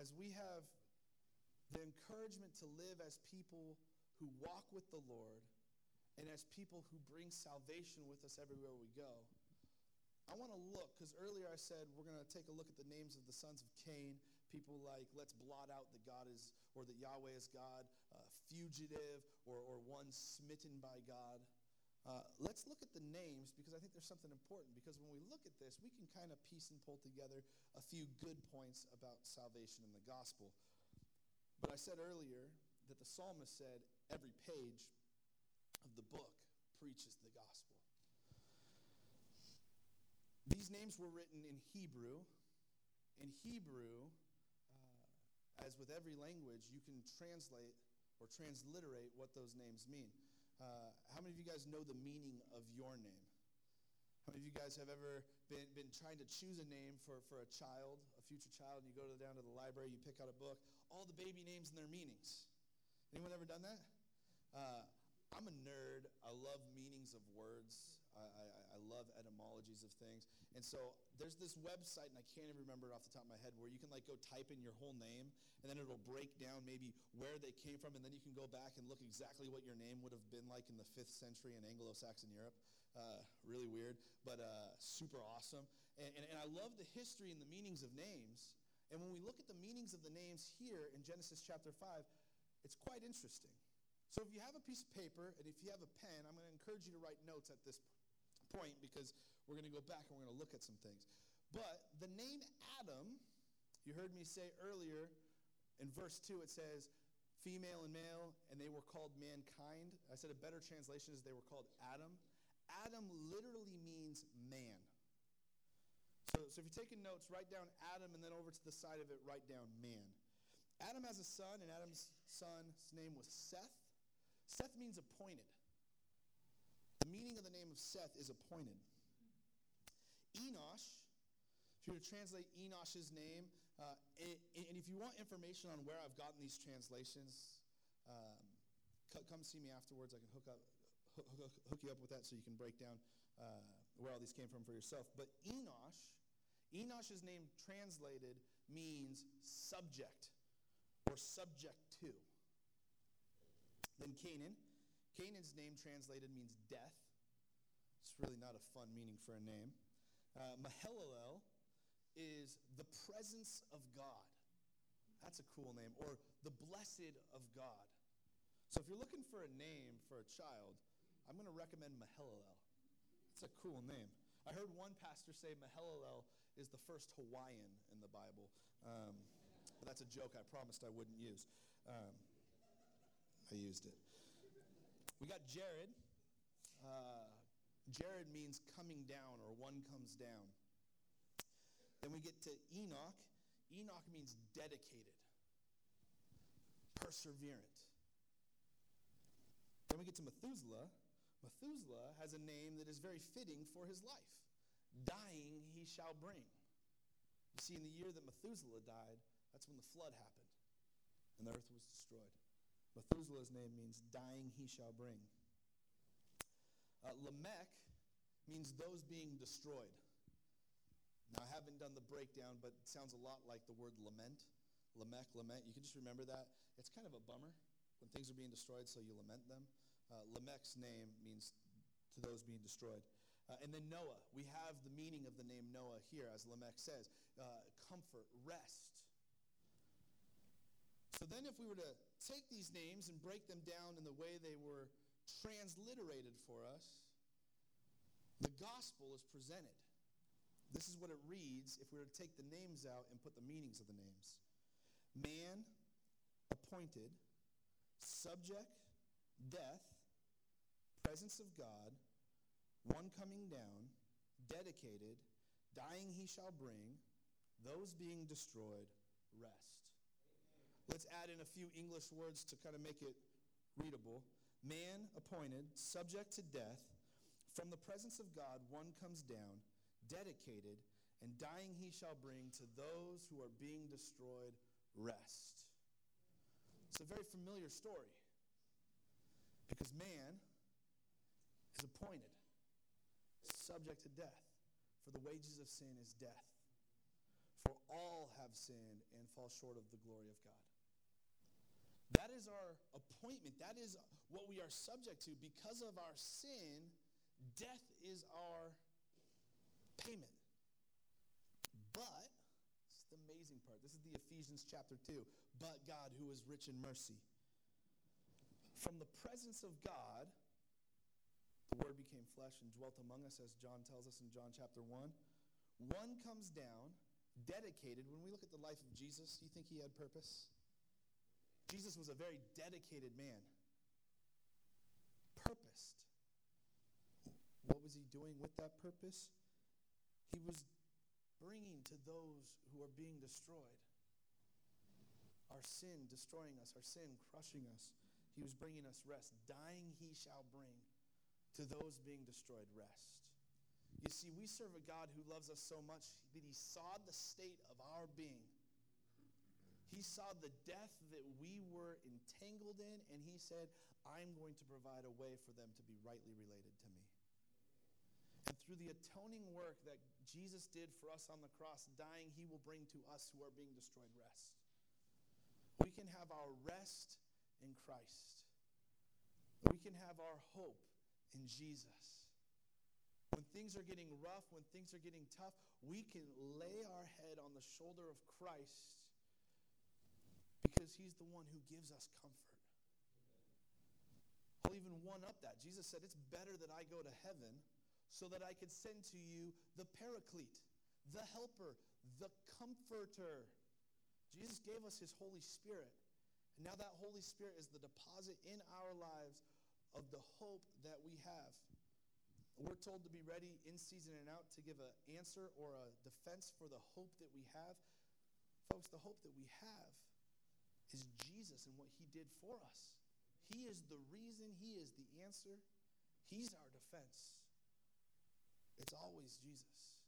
as we have the encouragement to live as people who walk with the Lord and as people who bring salvation with us everywhere we go, I want to look, because earlier I said we're going to take a look at the names of the sons of Cain. People like, let's blot out that God is, or that Yahweh is God, fugitive, or, or one smitten by God. Uh, let's look at the names because I think there's something important. Because when we look at this, we can kind of piece and pull together a few good points about salvation in the gospel. But I said earlier that the psalmist said every page of the book preaches the gospel. These names were written in Hebrew. In Hebrew, uh, as with every language, you can translate or transliterate what those names mean. Uh, how many of you guys know the meaning of your name? How many of you guys have ever been, been trying to choose a name for, for a child, a future child, and you go to, down to the library, you pick out a book? all the baby names and their meanings. Anyone ever done that? Uh, I'm a nerd. I love meanings of words. I, I, I, love etymologies of things. And so there's this website, and I can't even remember it off the top of my head, where you can like go type in your whole name, and then it'll break down maybe where they came from, and then you can go back and look exactly what your name would have been like in the fifth century in Anglo-Saxon Europe. Uh, really weird, but uh, super awesome. And, and, and I love the history and the meanings of names. And when we look at the meanings of the names here in Genesis chapter 5, it's quite interesting. So if you have a piece of paper and if you have a pen, I'm going to encourage you to write notes at this point because we're going to go back and we're going to look at some things. But the name Adam, you heard me say earlier in verse 2, it says female and male, and they were called mankind. I said a better translation is they were called Adam. Adam literally means man. So, so if you're taking notes, write down Adam and then over to the side of it, write down man. Adam has a son, and Adam's son's name was Seth. Seth means appointed. Meaning of the name of Seth is appointed. Enosh, if you were to translate Enosh's name, uh, and, and, if you want information on where I've gotten these translations, um, come see me afterwards. I can hook up, hook, hook, you up with that so you can break down uh, where all these came from for yourself. But Enosh, Enosh's name translated means subject or subject to. Then Cainan. Cainan's name translated means death. It's really not a fun meaning for a name. Uh, is the presence of God. That's a cool name. Or the blessed of God. So if you're looking for a name for a child, I'm going to recommend Mahalalel. It's a cool name. I heard one pastor say Mahalalel is the first Hawaiian in the Bible. Um, but that's a joke I promised I wouldn't use. Um, I used it. We got Jared. Uh, Jared means coming down or one comes down. Then we get to Enoch. Enoch means dedicated, perseverant. Then we get to Methuselah. Methuselah has a name that is very fitting for his life. Dying he shall bring. You see, in the year that Methuselah died, that's when the flood happened and the earth was destroyed. Methuselah's name means dying he shall bring. Uh, Lamech means those being destroyed. Now, I haven't done the breakdown, but it sounds a lot like the word lament. Lamech, lament. You can just remember that. It's kind of a bummer when things are being destroyed, so you lament them. Uh, Lamech's name means to those being destroyed. Uh, and then Noah. We have the meaning of the name Noah here, as Lamech says uh, comfort, rest. So then, if we were to take these names and break them down in the way they were transliterated for us, the gospel is presented. This is what it reads if we were to take the names out and put the meanings of the names man, appointed, subject, death, presence of God, one coming down, dedicated, dying he shall bring, those being destroyed, rest. Let's add in a few English words to kind of make it readable. Man appointed, subject to death, from the presence of God one comes down, dedicated, and dying he shall bring to those who are being destroyed rest. It's a very familiar story because man is appointed, subject to death, for the wages of sin is death. For all have sinned and fall short of the glory of God. That is our appointment. That is what we are subject to. Because of our sin, death is our payment. But, this is the amazing part. This is the Ephesians chapter 2. But God, who is rich in mercy. From the presence of God, the Word became flesh and dwelt among us, as John tells us in John chapter 1. One comes down, dedicated. When we look at the life of Jesus, do you think he had purpose? Jesus was a very dedicated man, purposed. What was he doing with that purpose? He was bringing to those who are being destroyed. Our sin destroying us, our sin crushing us. He was bringing us rest. Dying, he shall bring to those being destroyed rest. You see, we serve a God who loves us so much that he saw the state of our being He saw the death that we were entangled in, and he said, I'm going to provide a way for them to be rightly related to me. And through the atoning work that Jesus did for us on the cross, dying, he will bring to us who are being destroyed rest. We can have our rest in Christ. We can have our hope in Jesus. When things are getting rough, when things are getting tough, we can lay our head on the shoulder of Christ because he's the one who gives us comfort. I'll even one up that. Jesus said, It's better that I go to heaven so that I could send to you the paraclete, the helper, the comforter. Jesus gave us his Holy Spirit. And now that Holy Spirit is the deposit in our lives of the hope that we have. We're told to be ready in season and out to give an answer or a defense for the hope that we have. Folks, the hope that we have is Jesus and what he did for us. He is the reason, he is the answer, he's our defense. It's always Jesus.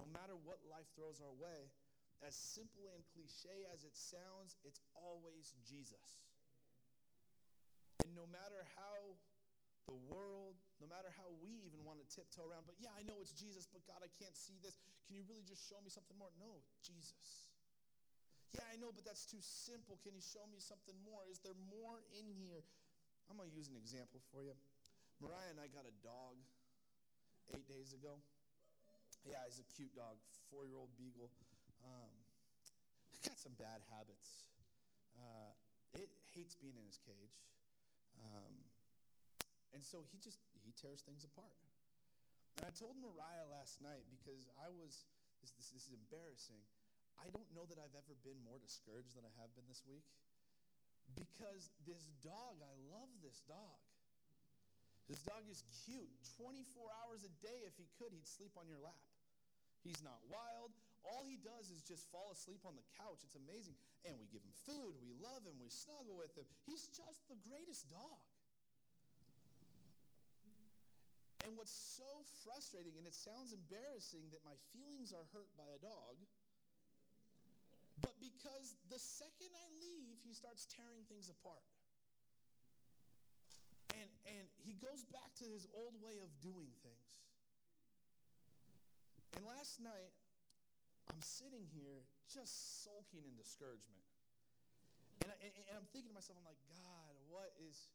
No matter what life throws our way, as simple and cliche as it sounds, it's always Jesus. And no matter how the world, no matter how we even want to tiptoe around, but yeah, I know it's Jesus, but God, I can't see this. Can you really just show me something more? No, Jesus. Yeah, I know, but that's too simple. Can you show me something more? Is there more in here? I'm going to use an example for you. Mariah and I got a dog eight days ago. Yeah, he's a cute dog, four year old beagle. Um, got some bad habits. Uh, it hates being in his cage. Um, and so he just he tears things apart. And I told Mariah last night because I was this, this, this is embarrassing. I don't know that I've ever been more discouraged than I have been this week because this dog, I love this dog. This dog is cute. 24 hours a day, if he could, he'd sleep on your lap. He's not wild. All he does is just fall asleep on the couch. It's amazing. And we give him food. We love him. We snuggle with him. He's just the greatest dog. And what's so frustrating, and it sounds embarrassing that my feelings are hurt by a dog, but because the second I leave, he starts tearing things apart. And, and he goes back to his old way of doing things. And last night, I'm sitting here just sulking in discouragement. And, I, and I'm thinking to myself, I'm like, God, what is,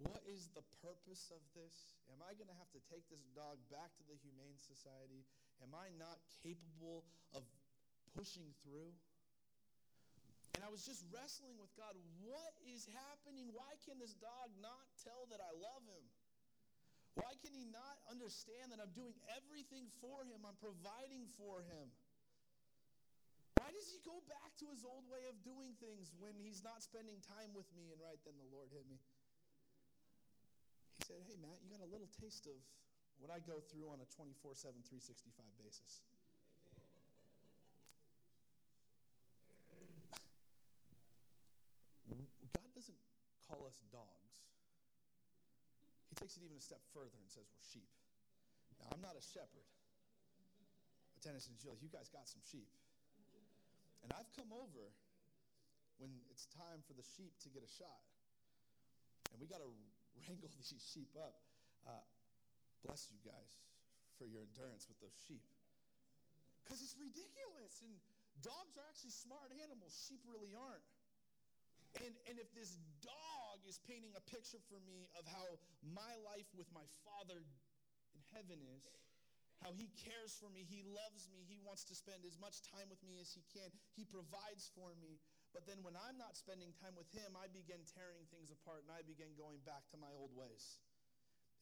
what is the purpose of this? Am I going to have to take this dog back to the Humane Society? Am I not capable of pushing through? And I was just wrestling with God. What is happening? Why can this dog not tell that I love him? Why can he not understand that I'm doing everything for him? I'm providing for him. Why does he go back to his old way of doing things when he's not spending time with me? And right then the Lord hit me. He said, Hey, Matt, you got a little taste of what I go through on a 24 7, 365 basis. call us dogs. He takes it even a step further and says we're sheep. Now, I'm not a shepherd. But Dennis and Jill, you guys got some sheep. And I've come over when it's time for the sheep to get a shot. And we got to wrangle these sheep up. Uh, bless you guys for your endurance with those sheep. Because it's ridiculous. And dogs are actually smart animals, sheep really aren't. And, and if this dog is painting a picture for me of how my life with my Father in heaven is, how he cares for me, he loves me, he wants to spend as much time with me as he can, he provides for me. But then when I'm not spending time with him, I begin tearing things apart and I begin going back to my old ways.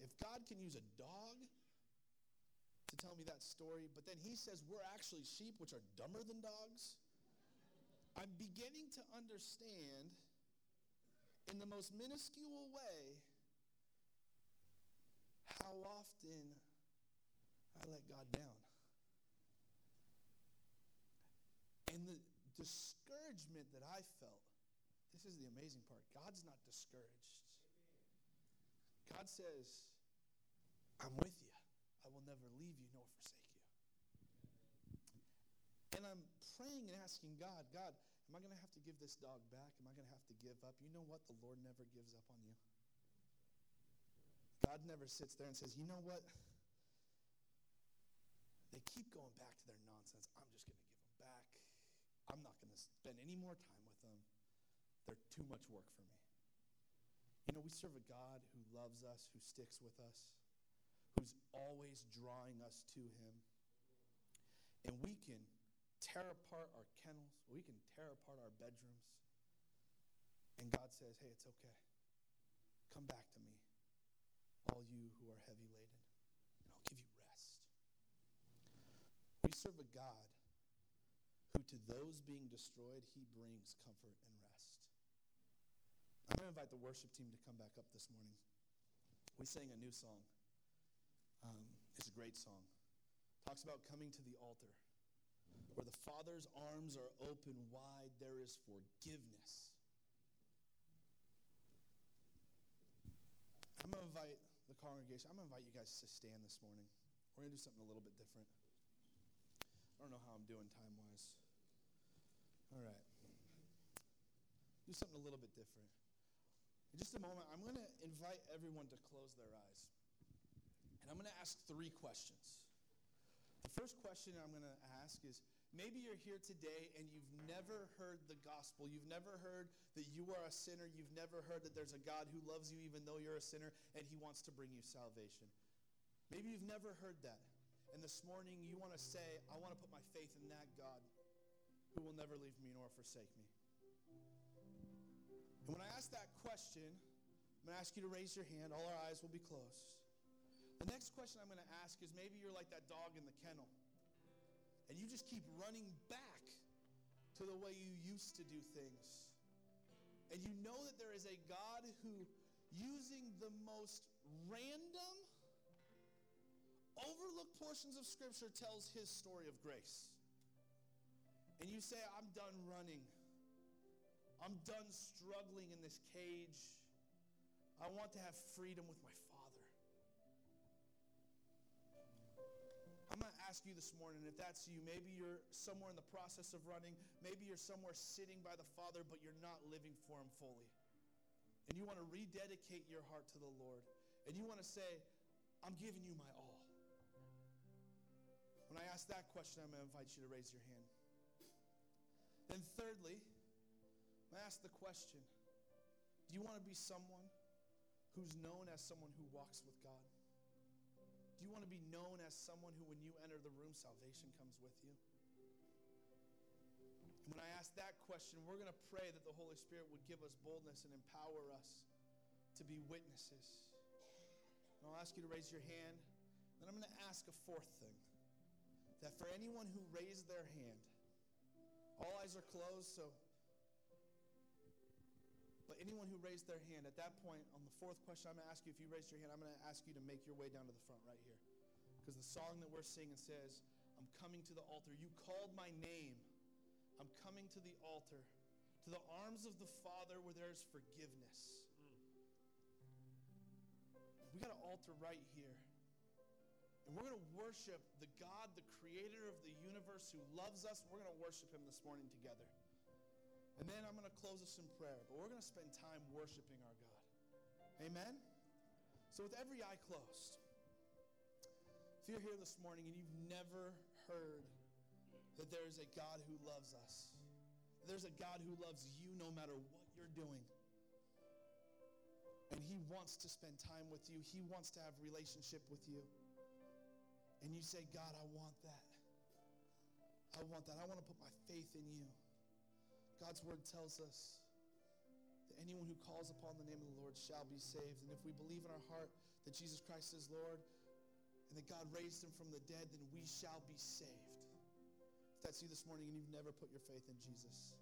If God can use a dog to tell me that story, but then he says we're actually sheep, which are dumber than dogs. I'm beginning to understand in the most minuscule way how often I let God down. And the discouragement that I felt, this is the amazing part. God's not discouraged. God says, I'm with you. I will never leave you nor forsake you. And I'm praying and asking God, God, Am I going to have to give this dog back? Am I going to have to give up? You know what? The Lord never gives up on you. God never sits there and says, you know what? They keep going back to their nonsense. I'm just going to give them back. I'm not going to spend any more time with them. They're too much work for me. You know, we serve a God who loves us, who sticks with us, who's always drawing us to Him. And we can tear apart our kennels, we can tear apart our bedrooms. And God says, hey, it's okay. Come back to me, all you who are heavy laden, and I'll give you rest. We serve a God who, to those being destroyed, he brings comfort and rest. I'm going to invite the worship team to come back up this morning. We sang a new song. Um, it's a great song. Talks about coming to the altar. Where the Father's arms are open wide, there is forgiveness. I'm going to invite the congregation, I'm going to invite you guys to stand this morning. We're going to do something a little bit different. I don't know how I'm doing time wise. All right. Do something a little bit different. In just a moment, I'm going to invite everyone to close their eyes. And I'm going to ask three questions. The first question I'm going to ask is maybe you're here today and you've never heard the gospel. You've never heard that you are a sinner. You've never heard that there's a God who loves you even though you're a sinner and he wants to bring you salvation. Maybe you've never heard that. And this morning you want to say, I want to put my faith in that God who will never leave me nor forsake me. And when I ask that question, I'm going to ask you to raise your hand. All our eyes will be closed. The next question I'm going to ask is maybe you're like that dog in the kennel, and you just keep running back to the way you used to do things. And you know that there is a God who, using the most random, overlooked portions of Scripture, tells his story of grace. And you say, I'm done running. I'm done struggling in this cage. I want to have freedom with my ask you this morning if that's you. Maybe you're somewhere in the process of running. Maybe you're somewhere sitting by the Father, but you're not living for Him fully. And you want to rededicate your heart to the Lord. And you want to say, I'm giving you my all. When I ask that question, I'm going to invite you to raise your hand. Then, thirdly, I ask the question Do you want to be someone who's known as someone who walks with God? Do you want to be known as someone who, when you enter the room, salvation comes with you? When I ask that question, we're going to pray that the Holy Spirit would give us boldness and empower us to be witnesses. And I'll ask you to raise your hand. Then I'm going to ask a fourth thing that for anyone who raised their hand, all eyes are closed, so anyone who raised their hand, at that point, on the fourth question, I'm going to ask you if you raised your hand, I'm going to ask you to make your way down to the front right here. Because the song that we're singing says, I'm coming to the altar. You called my name. I'm coming to the altar, to the arms of the Father where there's forgiveness. We got an altar right here. And we're going to worship the God, the creator of the universe who loves us. We're going to worship him this morning together. And then I'm going to close us in prayer, but we're going to spend time worshiping our God. Amen? So, with every eye closed, if you're here this morning and you've never heard that there is a God who loves us, there's a God who loves you no matter what you're doing. And he wants to spend time with you. He wants to have relationship with you. And you say, God, I want that. I want that. I want to put my faith in you. God's word tells us that anyone who calls upon the name of the Lord shall be saved. And if we believe in our heart that Jesus Christ is Lord and that God raised him from the dead, then we shall be saved. If that's you this morning and you've never put your faith in Jesus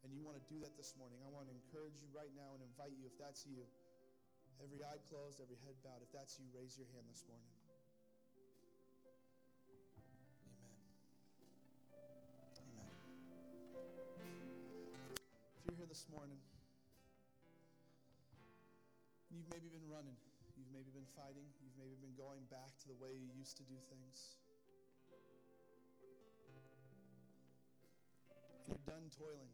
and you want to do that this morning, I want to encourage you right now and invite you, if that's you, every eye closed, every head bowed, if that's you, raise your hand this morning. This morning. You've maybe been running. You've maybe been fighting. You've maybe been going back to the way you used to do things. You're done toiling.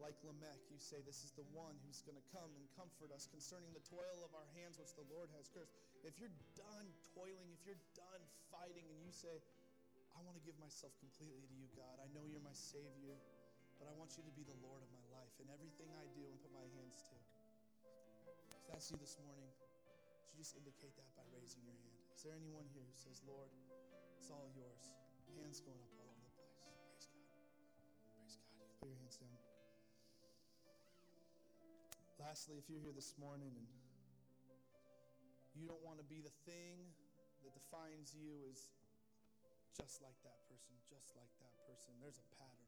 like Lamech, you say, This is the one who's going to come and comfort us concerning the toil of our hands, which the Lord has cursed. If you're done toiling, if you're done fighting, and you say, I want to give myself completely to you, God, I know you're my Savior, but I want you to be the Lord of my life and everything I do and put my hands to. If that's you this morning, would you just indicate that by raising your hand? Is there anyone here who says, Lord, it's all yours? Hands going up all over the place. Praise God. Praise God. You can put your hands down. Lastly, if you're here this morning and you don't want to be the thing that defines you as just like that person, just like that person, there's a pattern.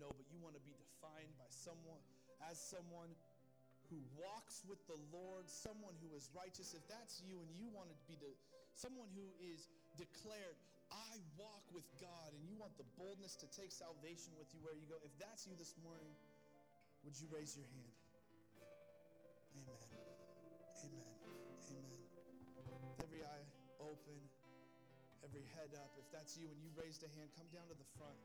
No, but you want to be defined by someone as someone who walks with the Lord, someone who is righteous. If that's you and you want to be the someone who is declared, I walk with God, and you want the boldness to take salvation with you where you go, if that's you this morning, would you raise your hand? Amen. Amen. Amen. With every eye open, every head up, if that's you and you raised a hand, come down to the front.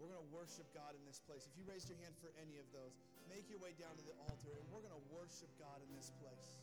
We're going to worship God in this place. If you raised your hand for any of those, make your way down to the altar and we're going to worship God in this place.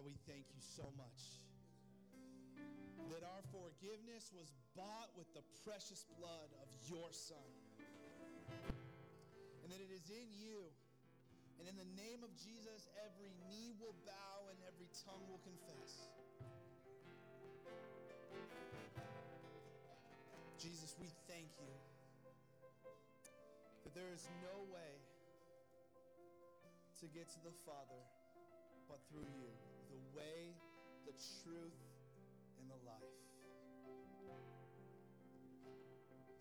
God, we thank you so much that our forgiveness was bought with the precious blood of your Son. And that it is in you. And in the name of Jesus, every knee will bow and every tongue will confess. Jesus, we thank you that there is no way to get to the Father but through you, the way, the truth, and the life.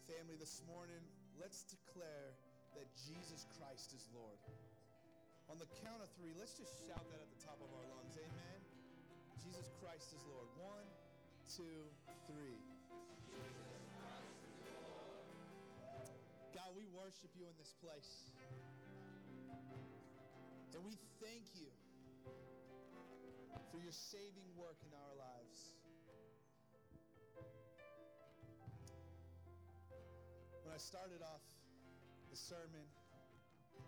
Family, this morning, let's declare that Jesus Christ is Lord. On the count of three, let's just shout that at the top of our lungs. Amen. Jesus Christ is Lord. One, two, three. God, we worship you in this place. And we thank you for your saving work in our lives. When I started off the sermon,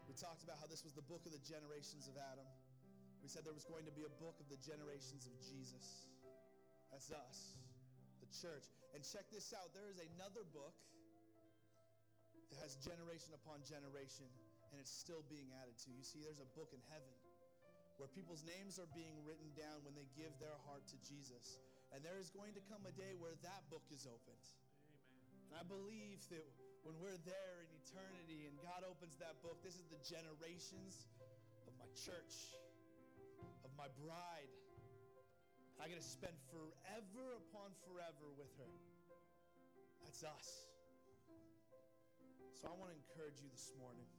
we talked about how this was the book of the generations of Adam. We said there was going to be a book of the generations of Jesus. That's us, the church. And check this out there is another book that has generation upon generation, and it's still being added to. You see, there's a book in heaven where people's names are being written down when they give their heart to Jesus. And there is going to come a day where that book is opened. Amen. And I believe that when we're there in eternity and God opens that book, this is the generations of my church, of my bride. I get to spend forever upon forever with her. That's us. So I want to encourage you this morning,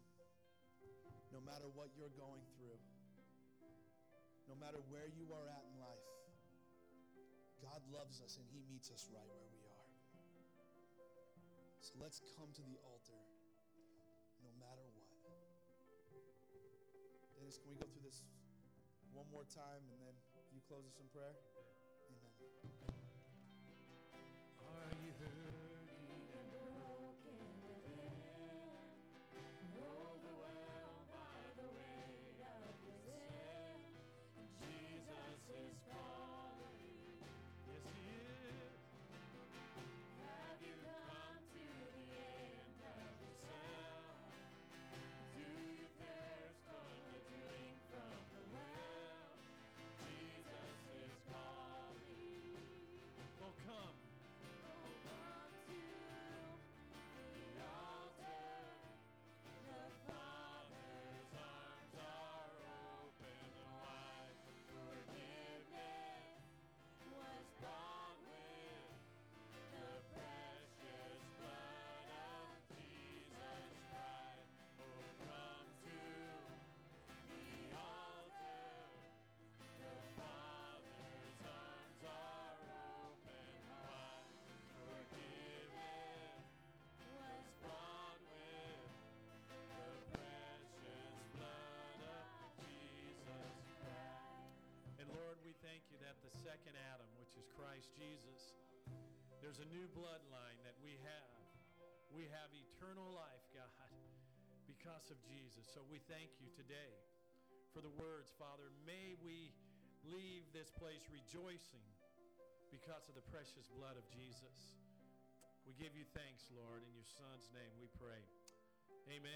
no matter what you're going through, no matter where you are at in life, God loves us and He meets us right where we are. So let's come to the altar no matter what. Dennis, can we go through this one more time and then you close us in prayer? Amen. Are you hurting? Christ Jesus, there's a new bloodline that we have. We have eternal life, God, because of Jesus. So we thank you today for the words, Father. May we leave this place rejoicing because of the precious blood of Jesus. We give you thanks, Lord. In your Son's name we pray. Amen.